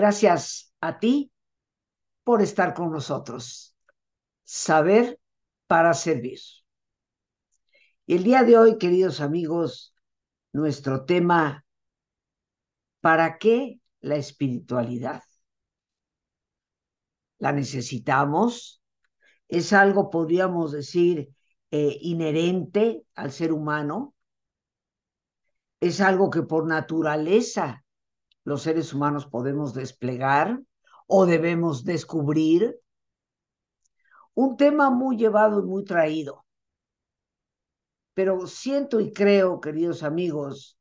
Gracias a ti por estar con nosotros. Saber para servir. Y el día de hoy, queridos amigos, nuestro tema, ¿para qué la espiritualidad? ¿La necesitamos? ¿Es algo, podríamos decir, eh, inherente al ser humano? ¿Es algo que por naturaleza los seres humanos podemos desplegar o debemos descubrir? Un tema muy llevado y muy traído. Pero siento y creo, queridos amigos,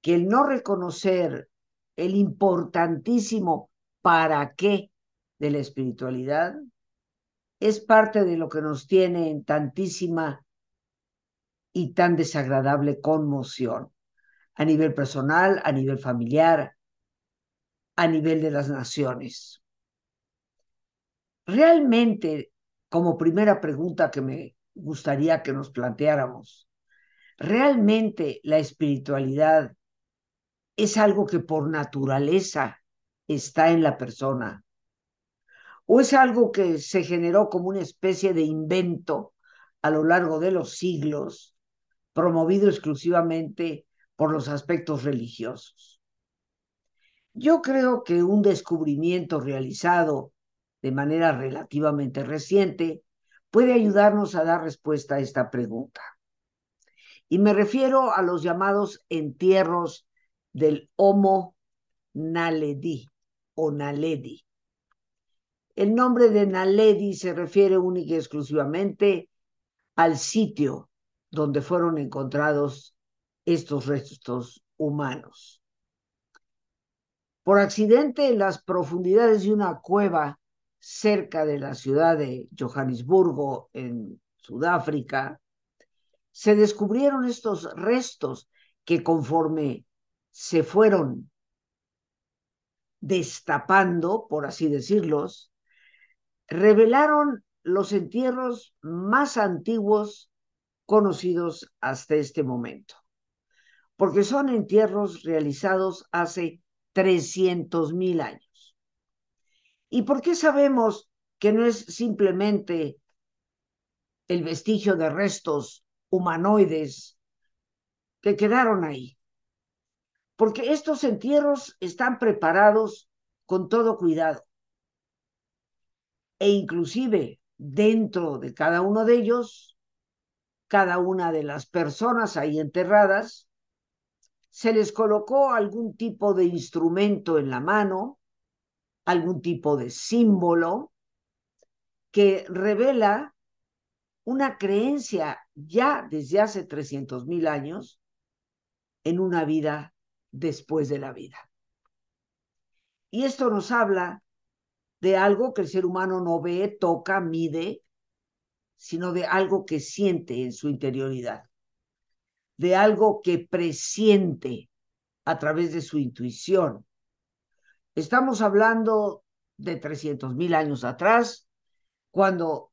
que el no reconocer el importantísimo para qué de la espiritualidad es parte de lo que nos tiene en tantísima y tan desagradable conmoción a nivel personal, a nivel familiar, a nivel de las naciones. Realmente, como primera pregunta que me gustaría que nos planteáramos, ¿realmente la espiritualidad es algo que por naturaleza está en la persona? ¿O es algo que se generó como una especie de invento a lo largo de los siglos, promovido exclusivamente por los aspectos religiosos? Yo creo que un descubrimiento realizado de manera relativamente reciente puede ayudarnos a dar respuesta a esta pregunta. Y me refiero a los llamados entierros del Homo Naledi o Naledi. El nombre de Naledi se refiere única y exclusivamente al sitio donde fueron encontrados estos restos humanos por accidente en las profundidades de una cueva cerca de la ciudad de Johannesburgo, en Sudáfrica, se descubrieron estos restos que conforme se fueron destapando, por así decirlos, revelaron los entierros más antiguos conocidos hasta este momento, porque son entierros realizados hace 300 mil años. ¿Y por qué sabemos que no es simplemente el vestigio de restos humanoides que quedaron ahí? Porque estos entierros están preparados con todo cuidado. E inclusive dentro de cada uno de ellos, cada una de las personas ahí enterradas se les colocó algún tipo de instrumento en la mano, algún tipo de símbolo que revela una creencia ya desde hace 300 mil años en una vida después de la vida. Y esto nos habla de algo que el ser humano no ve, toca, mide, sino de algo que siente en su interioridad de algo que presiente a través de su intuición. Estamos hablando de 300 mil años atrás, cuando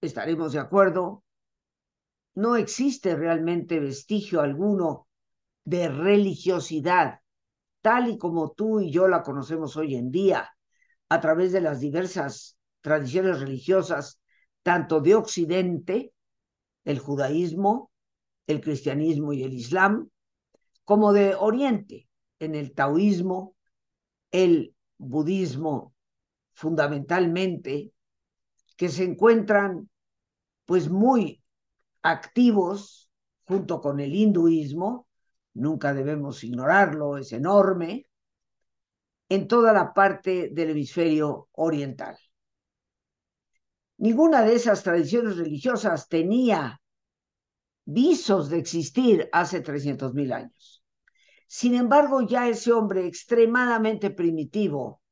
estaremos de acuerdo, no existe realmente vestigio alguno de religiosidad, tal y como tú y yo la conocemos hoy en día, a través de las diversas tradiciones religiosas, tanto de Occidente, el judaísmo, el cristianismo y el islam, como de Oriente, en el taoísmo, el budismo fundamentalmente, que se encuentran pues muy activos junto con el hinduismo, nunca debemos ignorarlo, es enorme, en toda la parte del hemisferio oriental. Ninguna de esas tradiciones religiosas tenía visos de existir hace 300 mil años. Sin embargo, ya ese hombre extremadamente primitivo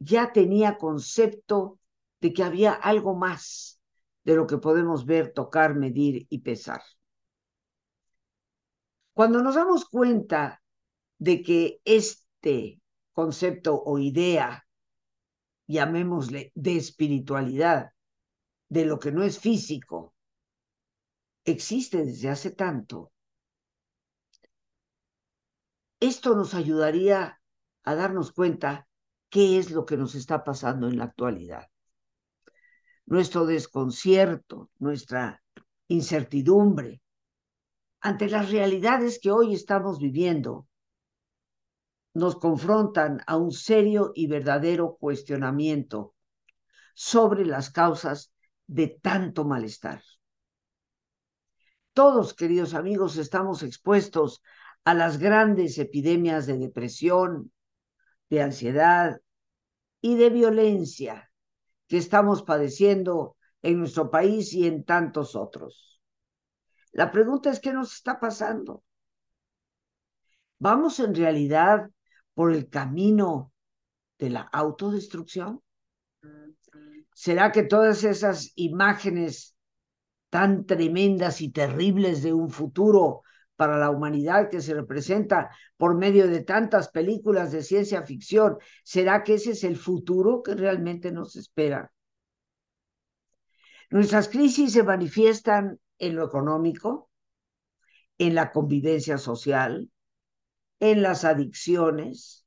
ya tenía concepto de que había algo más de lo que podemos ver, tocar, medir y pesar. Cuando nos damos cuenta de que este concepto o idea, llamémosle de espiritualidad, de lo que no es físico, existe desde hace tanto, esto nos ayudaría a darnos cuenta qué es lo que nos está pasando en la actualidad. Nuestro desconcierto, nuestra incertidumbre ante las realidades que hoy estamos viviendo, nos confrontan a un serio y verdadero cuestionamiento sobre las causas de tanto malestar. Todos, queridos amigos, estamos expuestos a las grandes epidemias de depresión, de ansiedad y de violencia que estamos padeciendo en nuestro país y en tantos otros. La pregunta es, ¿qué nos está pasando? ¿Vamos en realidad por el camino de la autodestrucción? ¿Será que todas esas imágenes tan tremendas y terribles de un futuro para la humanidad que se representa por medio de tantas películas de ciencia ficción, ¿será que ese es el futuro que realmente nos espera? Nuestras crisis se manifiestan en lo económico, en la convivencia social, en las adicciones,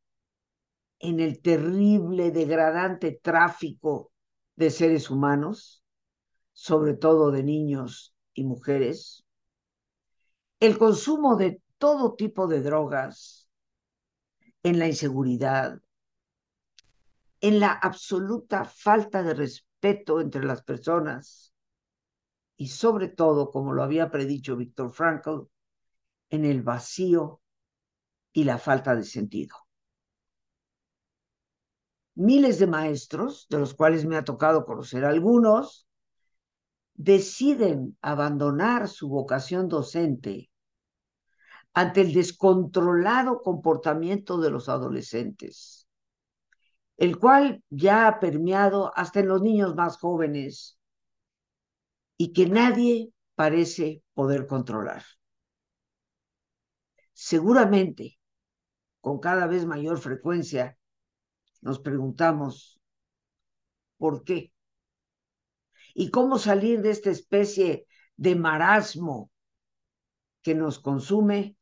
en el terrible, degradante tráfico de seres humanos, sobre todo de niños y mujeres, el consumo de todo tipo de drogas, en la inseguridad, en la absoluta falta de respeto entre las personas y sobre todo, como lo había predicho Víctor Frankl, en el vacío y la falta de sentido. Miles de maestros, de los cuales me ha tocado conocer algunos, deciden abandonar su vocación docente ante el descontrolado comportamiento de los adolescentes, el cual ya ha permeado hasta en los niños más jóvenes y que nadie parece poder controlar. Seguramente con cada vez mayor frecuencia nos preguntamos, ¿por qué? ¿Y cómo salir de esta especie de marasmo que nos consume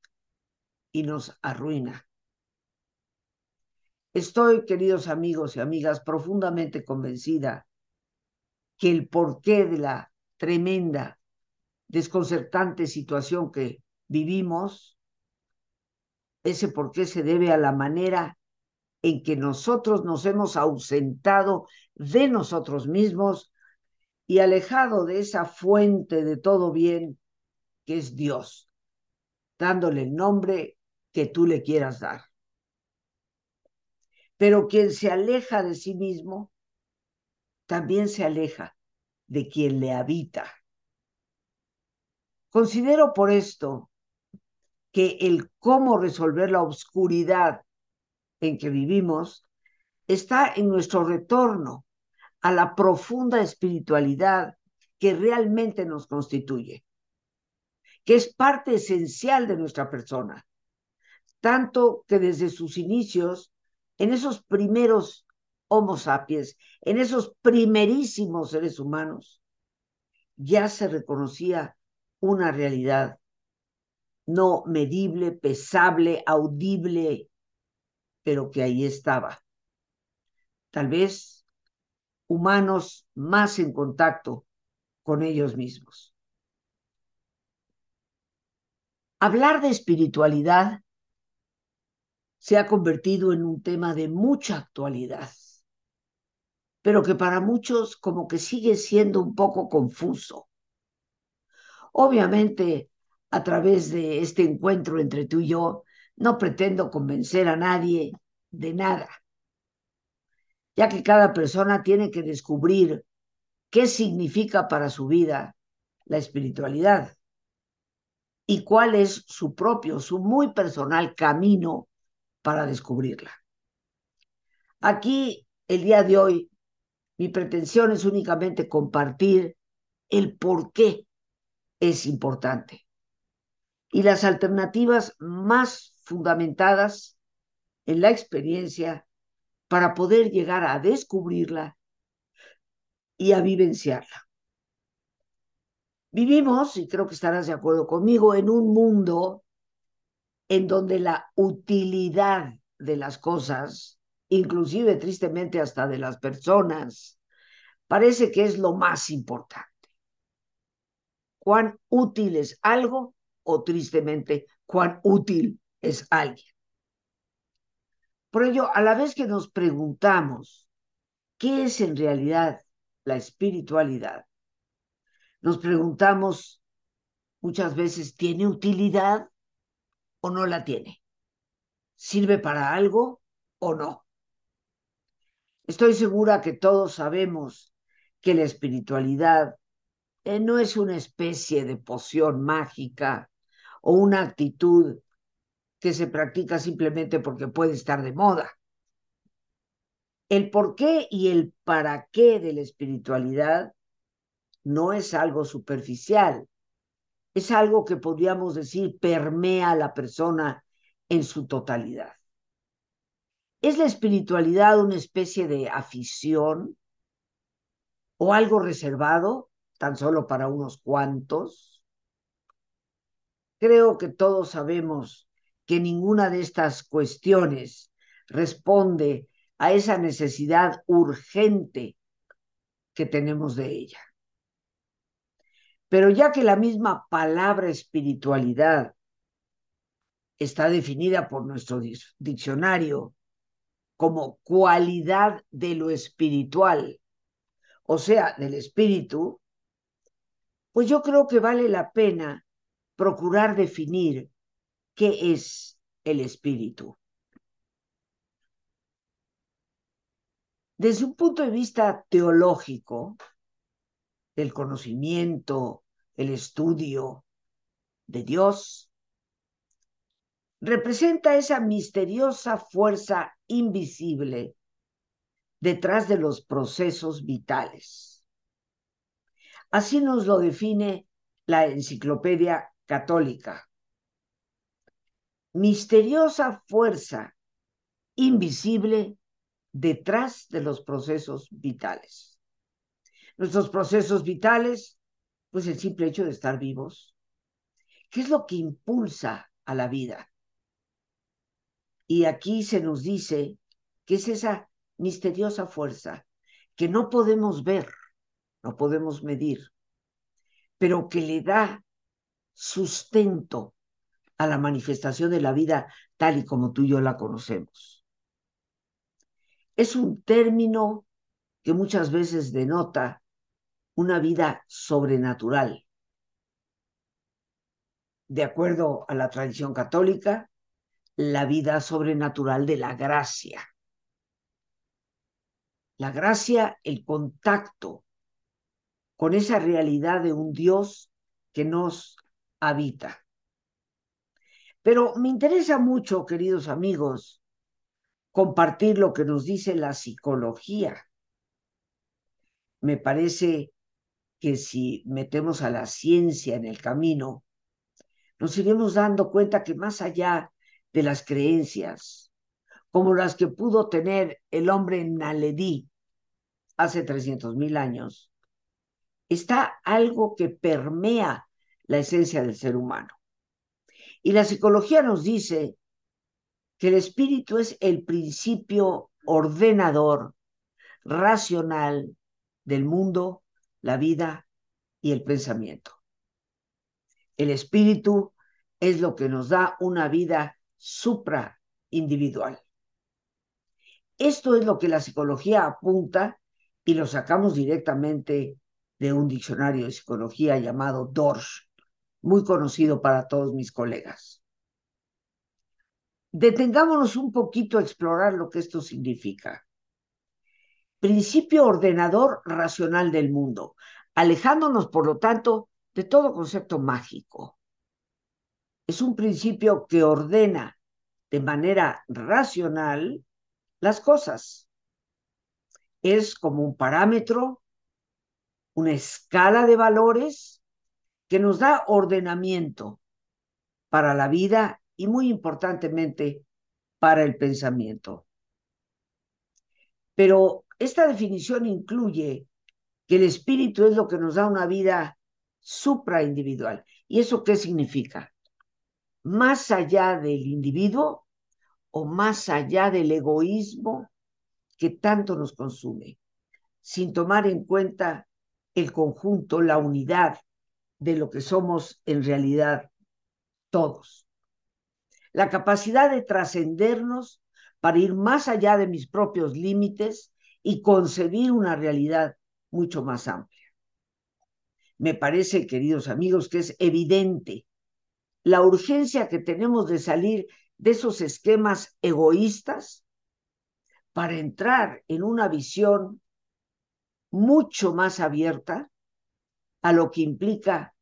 y nos arruina? Estoy, queridos amigos y amigas, profundamente convencida que el porqué de la tremenda, desconcertante situación que vivimos ese por qué se debe a la manera en que nosotros nos hemos ausentado de nosotros mismos y alejado de esa fuente de todo bien que es Dios, dándole el nombre que tú le quieras dar. Pero quien se aleja de sí mismo, también se aleja de quien le habita. Considero por esto que el cómo resolver la oscuridad en que vivimos está en nuestro retorno a la profunda espiritualidad que realmente nos constituye, que es parte esencial de nuestra persona, tanto que desde sus inicios, en esos primeros Homo sapiens, en esos primerísimos seres humanos, ya se reconocía una realidad no medible, pesable, audible, pero que ahí estaba. Tal vez humanos más en contacto con ellos mismos. Hablar de espiritualidad se ha convertido en un tema de mucha actualidad, pero que para muchos como que sigue siendo un poco confuso. Obviamente a través de este encuentro entre tú y yo, no pretendo convencer a nadie de nada, ya que cada persona tiene que descubrir qué significa para su vida la espiritualidad y cuál es su propio, su muy personal camino para descubrirla. Aquí, el día de hoy, mi pretensión es únicamente compartir el por qué es importante y las alternativas más fundamentadas en la experiencia para poder llegar a descubrirla y a vivenciarla. Vivimos, y creo que estarás de acuerdo conmigo, en un mundo en donde la utilidad de las cosas, inclusive tristemente hasta de las personas, parece que es lo más importante. Cuán útil es algo o tristemente cuán útil es alguien. Por ello, a la vez que nos preguntamos qué es en realidad la espiritualidad, nos preguntamos muchas veces, ¿tiene utilidad o no la tiene? ¿Sirve para algo o no? Estoy segura que todos sabemos que la espiritualidad eh, no es una especie de poción mágica o una actitud que se practica simplemente porque puede estar de moda. El por qué y el para qué de la espiritualidad no es algo superficial, es algo que podríamos decir permea a la persona en su totalidad. ¿Es la espiritualidad una especie de afición o algo reservado tan solo para unos cuantos? Creo que todos sabemos que ninguna de estas cuestiones responde a esa necesidad urgente que tenemos de ella. Pero ya que la misma palabra espiritualidad está definida por nuestro diccionario como cualidad de lo espiritual, o sea, del espíritu, pues yo creo que vale la pena procurar definir qué es el espíritu. Desde un punto de vista teológico, el conocimiento, el estudio de Dios, representa esa misteriosa fuerza invisible detrás de los procesos vitales. Así nos lo define la enciclopedia católica. Misteriosa fuerza invisible detrás de los procesos vitales. Nuestros procesos vitales, pues el simple hecho de estar vivos. ¿Qué es lo que impulsa a la vida? Y aquí se nos dice que es esa misteriosa fuerza que no podemos ver, no podemos medir, pero que le da sustento a la manifestación de la vida tal y como tú y yo la conocemos. Es un término que muchas veces denota una vida sobrenatural. De acuerdo a la tradición católica, la vida sobrenatural de la gracia. La gracia, el contacto con esa realidad de un Dios que nos habita. Pero me interesa mucho, queridos amigos, compartir lo que nos dice la psicología. Me parece que si metemos a la ciencia en el camino, nos iremos dando cuenta que más allá de las creencias, como las que pudo tener el hombre Naledí hace 300 mil años, está algo que permea la esencia del ser humano. Y la psicología nos dice que el espíritu es el principio ordenador, racional del mundo, la vida y el pensamiento. El espíritu es lo que nos da una vida supraindividual. Esto es lo que la psicología apunta y lo sacamos directamente de un diccionario de psicología llamado Dorsch, muy conocido para todos mis colegas. Detengámonos un poquito a explorar lo que esto significa. Principio ordenador racional del mundo, alejándonos, por lo tanto, de todo concepto mágico es un principio que ordena de manera racional las cosas. Es como un parámetro, una escala de valores que nos da ordenamiento para la vida y muy importantemente para el pensamiento. Pero esta definición incluye que el espíritu es lo que nos da una vida supraindividual. ¿Y eso qué significa? más allá del individuo o más allá del egoísmo que tanto nos consume, sin tomar en cuenta el conjunto, la unidad de lo que somos en realidad todos. La capacidad de trascendernos para ir más allá de mis propios límites y concebir una realidad mucho más amplia. Me parece, queridos amigos, que es evidente la urgencia que tenemos de salir de esos esquemas egoístas para entrar en una visión mucho más abierta a lo que implica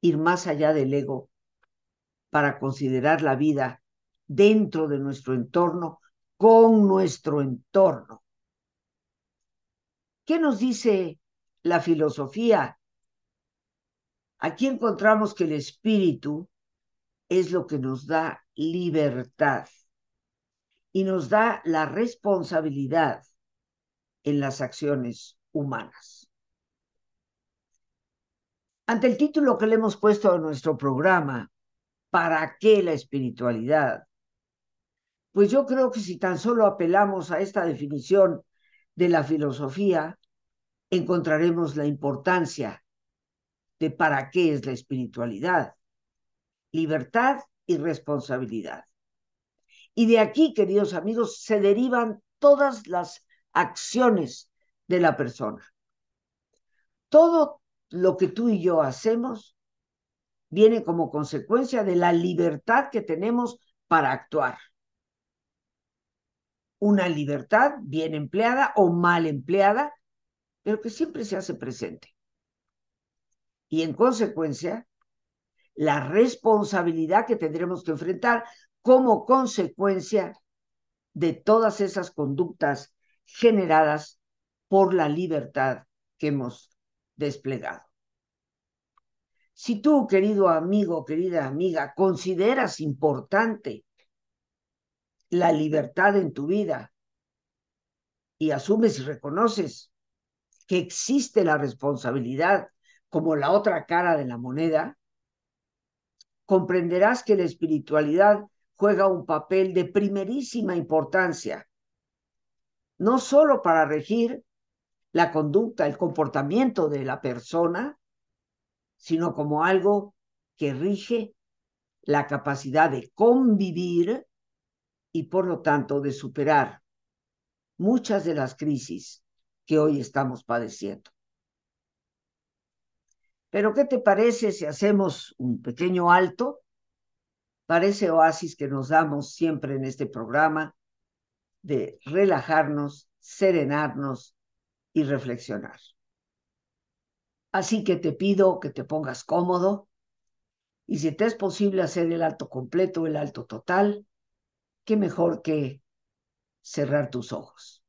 ir más allá del ego para considerar la vida dentro de nuestro entorno, con nuestro entorno. ¿Qué nos dice la filosofía? Aquí encontramos que el espíritu es lo que nos da libertad y nos da la responsabilidad en las acciones humanas. Ante el título que le hemos puesto a nuestro programa, ¿para qué la espiritualidad? Pues yo creo que si tan solo apelamos a esta definición de la filosofía, encontraremos la importancia de para qué es la espiritualidad libertad y responsabilidad. Y de aquí, queridos amigos, se derivan todas las acciones de la persona. Todo lo que tú y yo hacemos viene como consecuencia de la libertad que tenemos para actuar. Una libertad bien empleada o mal empleada, pero que siempre se hace presente. Y en consecuencia, la responsabilidad que tendremos que enfrentar como consecuencia de todas esas conductas generadas por la libertad que hemos desplegado. Si tú, querido amigo, querida amiga, consideras importante la libertad en tu vida y asumes y reconoces que existe la responsabilidad como la otra cara de la moneda, comprenderás que la espiritualidad juega un papel de primerísima importancia, no solo para regir la conducta, el comportamiento de la persona, sino como algo que rige la capacidad de convivir y por lo tanto de superar muchas de las crisis que hoy estamos padeciendo. Pero ¿qué te parece si hacemos un pequeño alto para ese oasis que nos damos siempre en este programa de relajarnos, serenarnos y reflexionar? Así que te pido que te pongas cómodo y si te es posible hacer el alto completo, el alto total, qué mejor que cerrar tus ojos.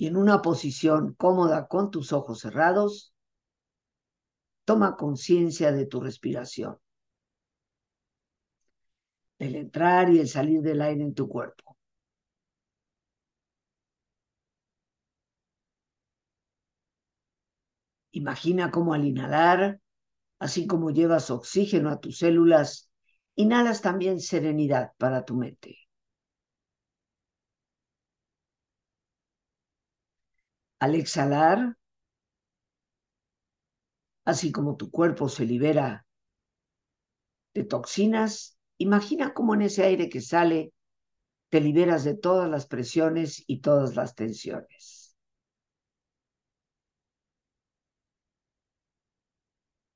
y en una posición cómoda con tus ojos cerrados, toma conciencia de tu respiración, del entrar y el salir del aire en tu cuerpo. Imagina cómo al inhalar, así como llevas oxígeno a tus células, inhalas también serenidad para tu mente. Al exhalar, así como tu cuerpo se libera de toxinas, imagina cómo en ese aire que sale te liberas de todas las presiones y todas las tensiones.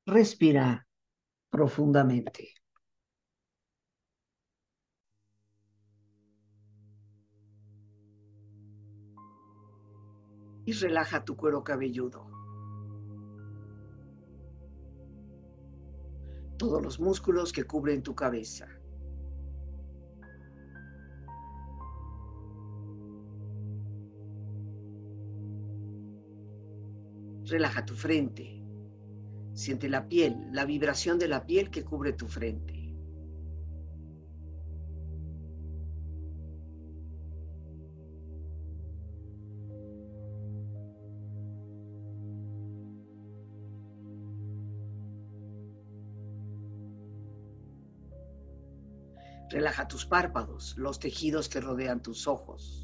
Respira profundamente. y relaja tu cuero cabelludo. Todos los músculos que cubren tu cabeza. Relaja tu frente. Siente la piel, la vibración de la piel que cubre tu frente. Relaja tus párpados, los tejidos que rodean tus ojos.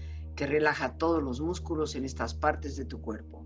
que relaja todos los músculos en estas partes de tu cuerpo.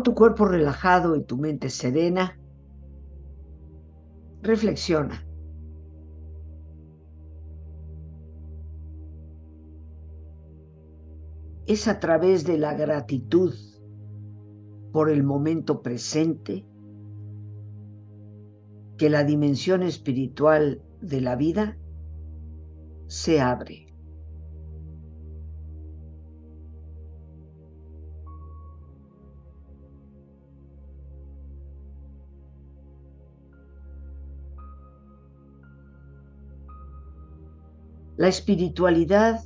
Con tu cuerpo relajado y tu mente serena, reflexiona. Es a través de la gratitud por el momento presente que la dimensión espiritual de la vida se abre. La espiritualidad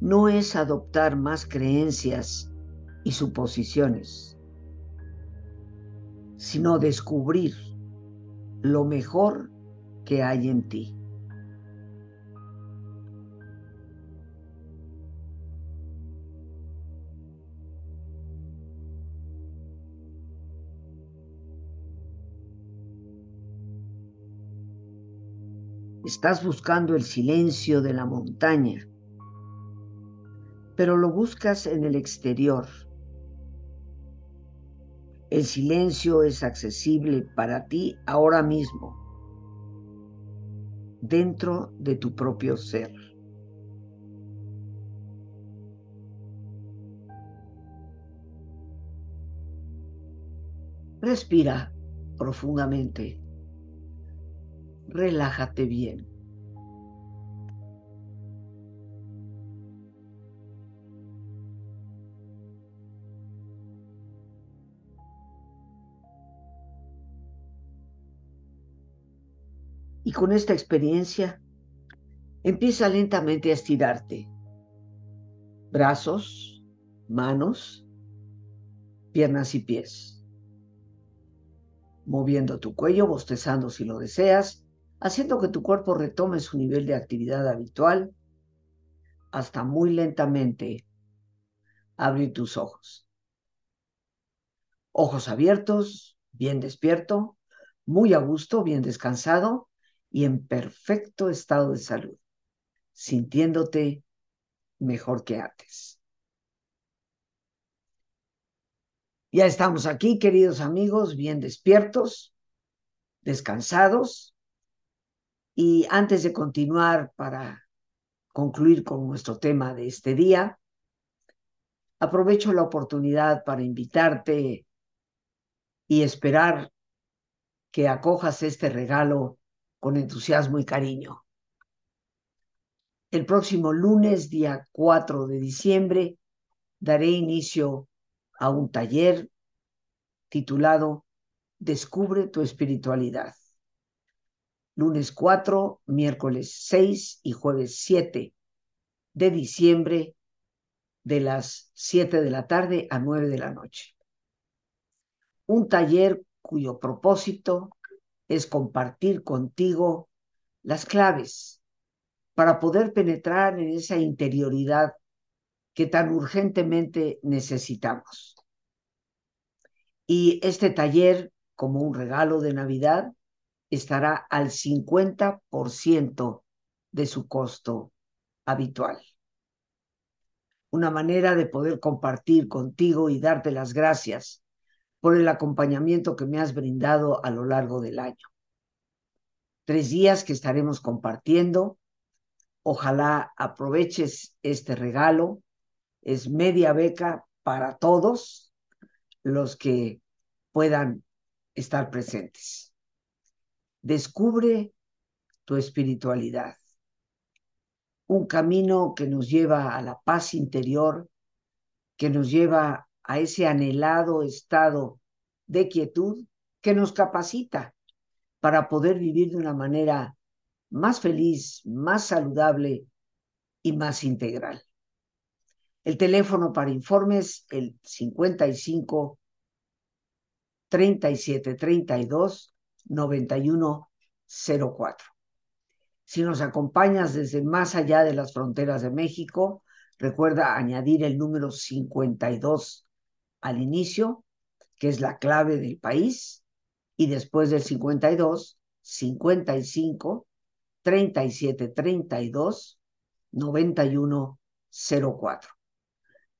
no es adoptar más creencias y suposiciones, sino descubrir lo mejor que hay en ti. Estás buscando el silencio de la montaña, pero lo buscas en el exterior. El silencio es accesible para ti ahora mismo, dentro de tu propio ser. Respira profundamente relájate bien. Y con esta experiencia, empieza lentamente a estirarte. Brazos, manos, piernas y pies. Moviendo tu cuello, bostezando si lo deseas, haciendo que tu cuerpo retome su nivel de actividad habitual hasta muy lentamente abrir tus ojos. Ojos abiertos, bien despierto, muy a gusto, bien descansado y en perfecto estado de salud, sintiéndote mejor que antes. Ya estamos aquí, queridos amigos, bien despiertos, descansados y antes de continuar para concluir con nuestro tema de este día, aprovecho la oportunidad para invitarte y esperar que acojas este regalo con entusiasmo y cariño. El próximo lunes, día 4 de diciembre, daré inicio a un taller titulado Descubre tu espiritualidad lunes 4, miércoles 6 y jueves 7 de diciembre de las 7 de la tarde a 9 de la noche. Un taller cuyo propósito es compartir contigo las claves para poder penetrar en esa interioridad que tan urgentemente necesitamos. Y este taller, como un regalo de Navidad, estará al 50% de su costo habitual. Una manera de poder compartir contigo y darte las gracias por el acompañamiento que me has brindado a lo largo del año. Tres días que estaremos compartiendo. Ojalá aproveches este regalo. Es media beca para todos los que puedan estar presentes. Descubre tu espiritualidad, un camino que nos lleva a la paz interior, que nos lleva a ese anhelado estado de quietud que nos capacita para poder vivir de una manera más feliz, más saludable y más integral. El teléfono para informes, el 55 37 32 9104. Si nos acompañas desde más allá de las fronteras de México, recuerda añadir el número 52 al inicio, que es la clave del país, y después del 52, 55 37 32 91 04.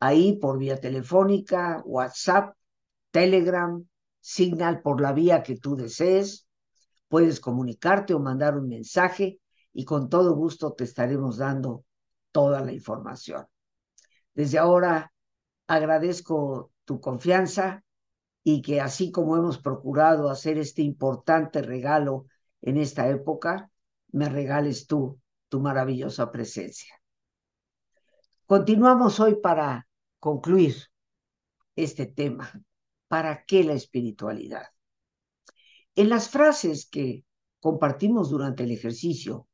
Ahí por vía telefónica, WhatsApp, Telegram, Signal por la vía que tú desees. Puedes comunicarte o mandar un mensaje y con todo gusto te estaremos dando toda la información. Desde ahora agradezco tu confianza y que así como hemos procurado hacer este importante regalo en esta época, me regales tú tu maravillosa presencia. Continuamos hoy para concluir este tema. ¿Para qué la espiritualidad? En las frases que compartimos durante el ejercicio,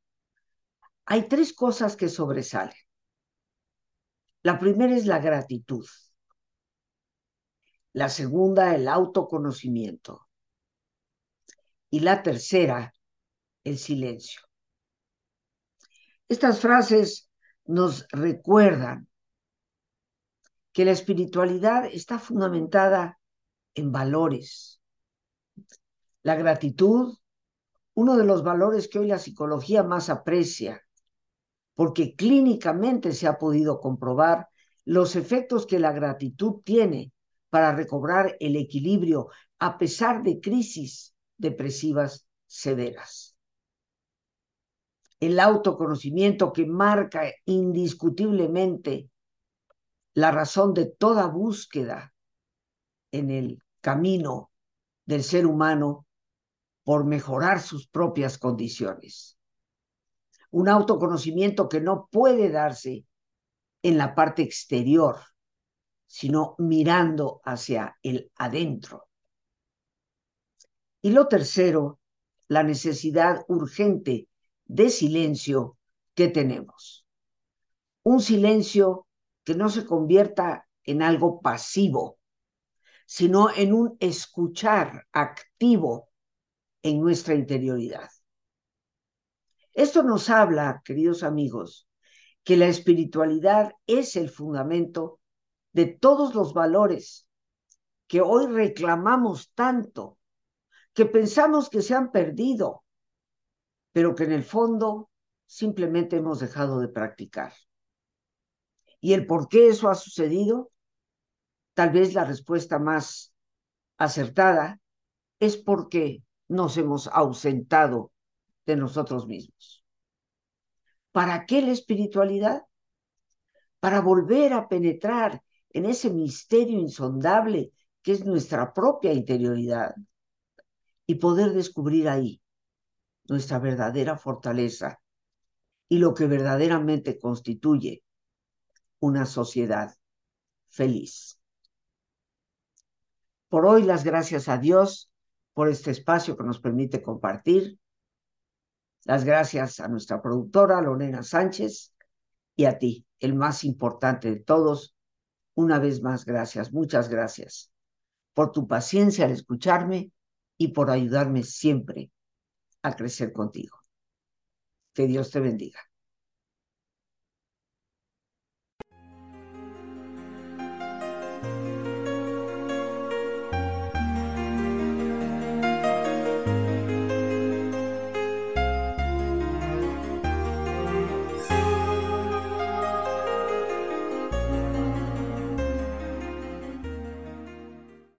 hay tres cosas que sobresalen. La primera es la gratitud. La segunda, el autoconocimiento. Y la tercera, el silencio. Estas frases nos recuerdan que la espiritualidad está fundamentada en valores. La gratitud, uno de los valores que hoy la psicología más aprecia, porque clínicamente se ha podido comprobar los efectos que la gratitud tiene para recobrar el equilibrio a pesar de crisis depresivas severas. El autoconocimiento que marca indiscutiblemente la razón de toda búsqueda en el camino del ser humano por mejorar sus propias condiciones un autoconocimiento que no puede darse en la parte exterior, sino mirando hacia el adentro. Y lo tercero, la necesidad urgente de silencio que tenemos. Un silencio que no se convierta en algo pasivo, sino en un escuchar activo en nuestra interioridad. Esto nos habla, queridos amigos, que la espiritualidad es el fundamento de todos los valores que hoy reclamamos tanto, que pensamos que se han perdido, pero que en el fondo simplemente hemos dejado de practicar. ¿Y el por qué eso ha sucedido? Tal vez la respuesta más acertada es porque nos hemos ausentado de nosotros mismos. ¿Para qué la espiritualidad? Para volver a penetrar en ese misterio insondable que es nuestra propia interioridad y poder descubrir ahí nuestra verdadera fortaleza y lo que verdaderamente constituye una sociedad feliz. Por hoy las gracias a Dios por este espacio que nos permite compartir las gracias a nuestra productora Lorena Sánchez y a ti, el más importante de todos. Una vez más, gracias, muchas gracias por tu paciencia al escucharme y por ayudarme siempre a crecer contigo. Que Dios te bendiga.